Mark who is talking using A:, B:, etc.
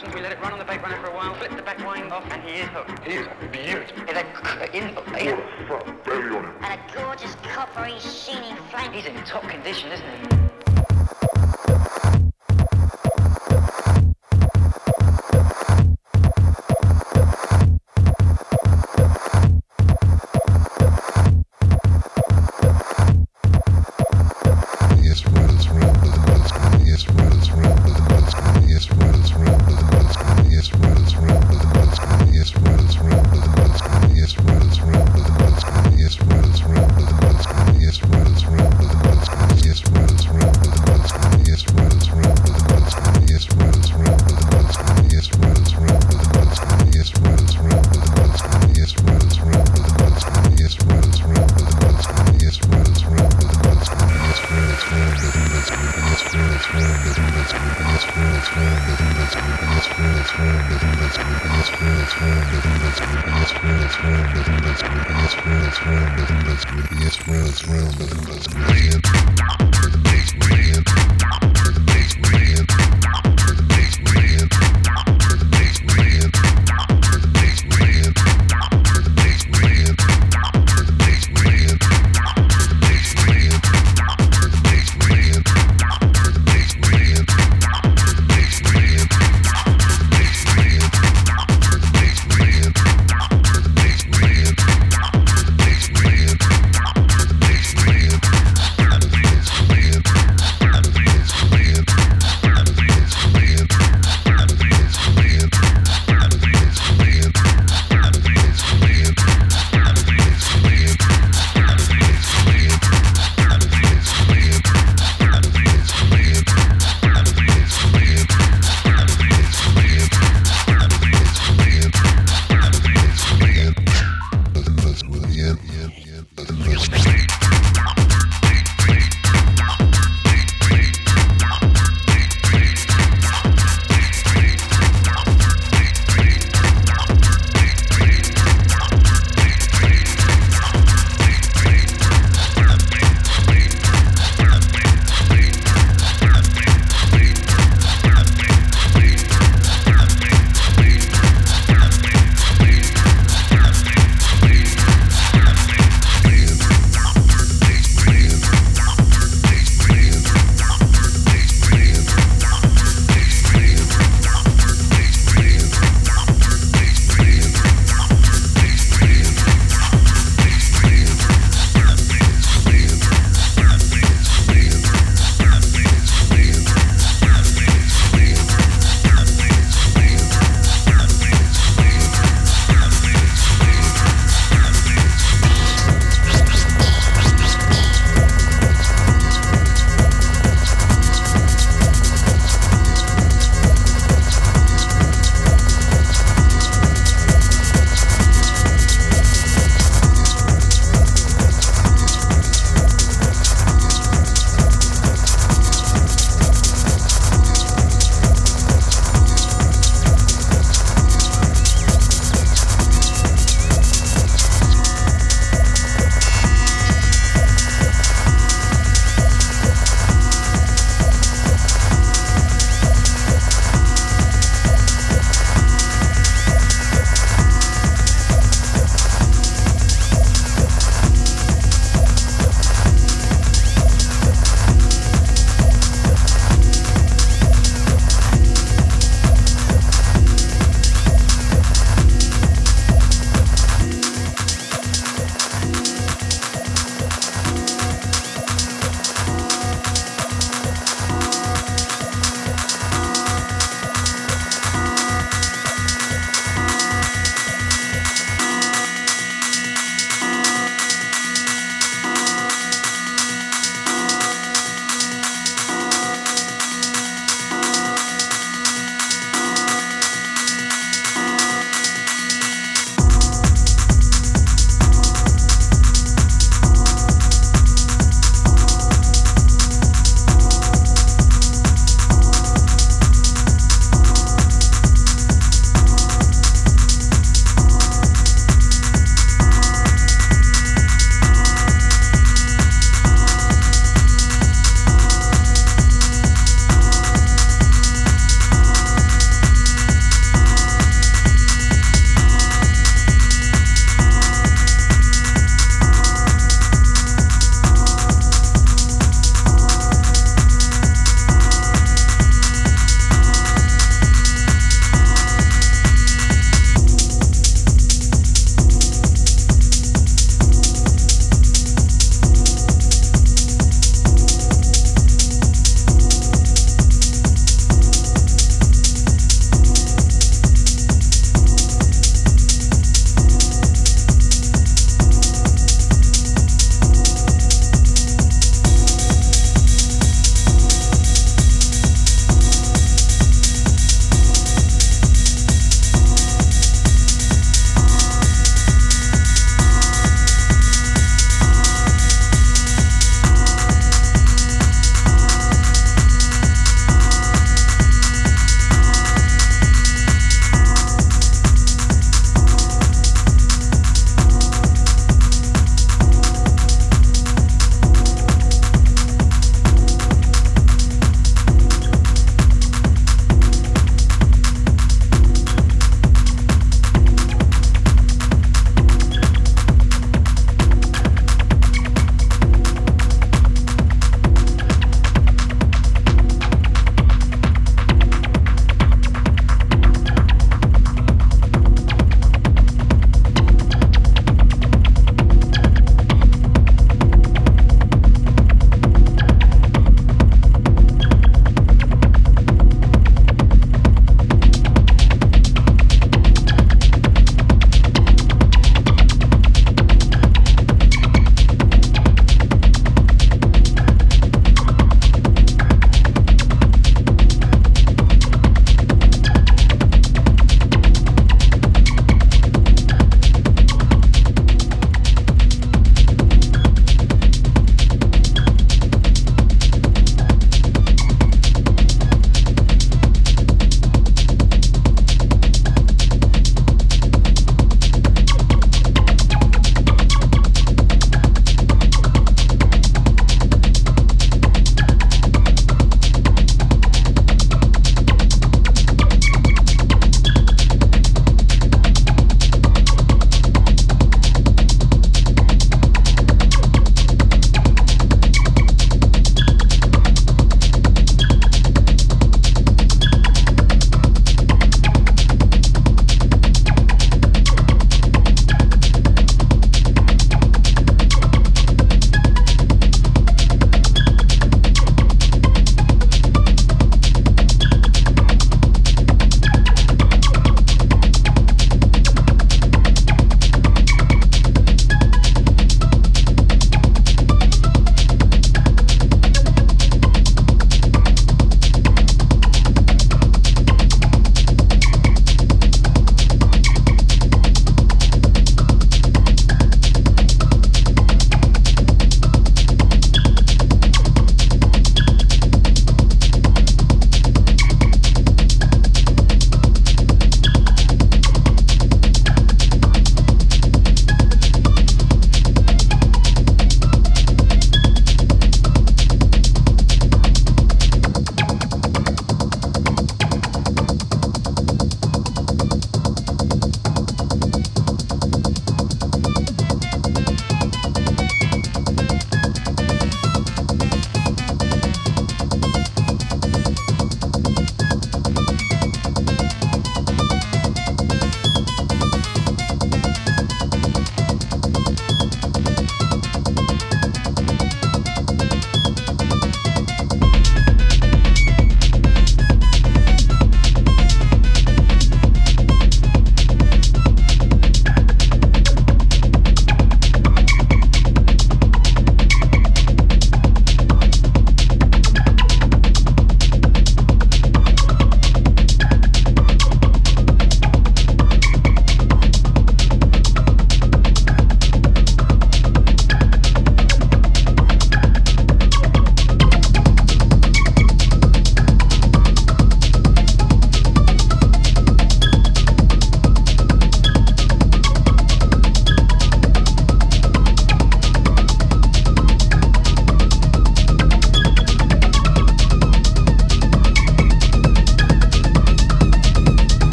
A: options. We let it run on the back runner for a while, flip the back wing off, and he is hooked.
B: He is beautiful.
A: He's a beautiful.
C: He's a, very on him.
D: And a gorgeous coppery, sheeny flank.
A: He's in top condition, isn't he?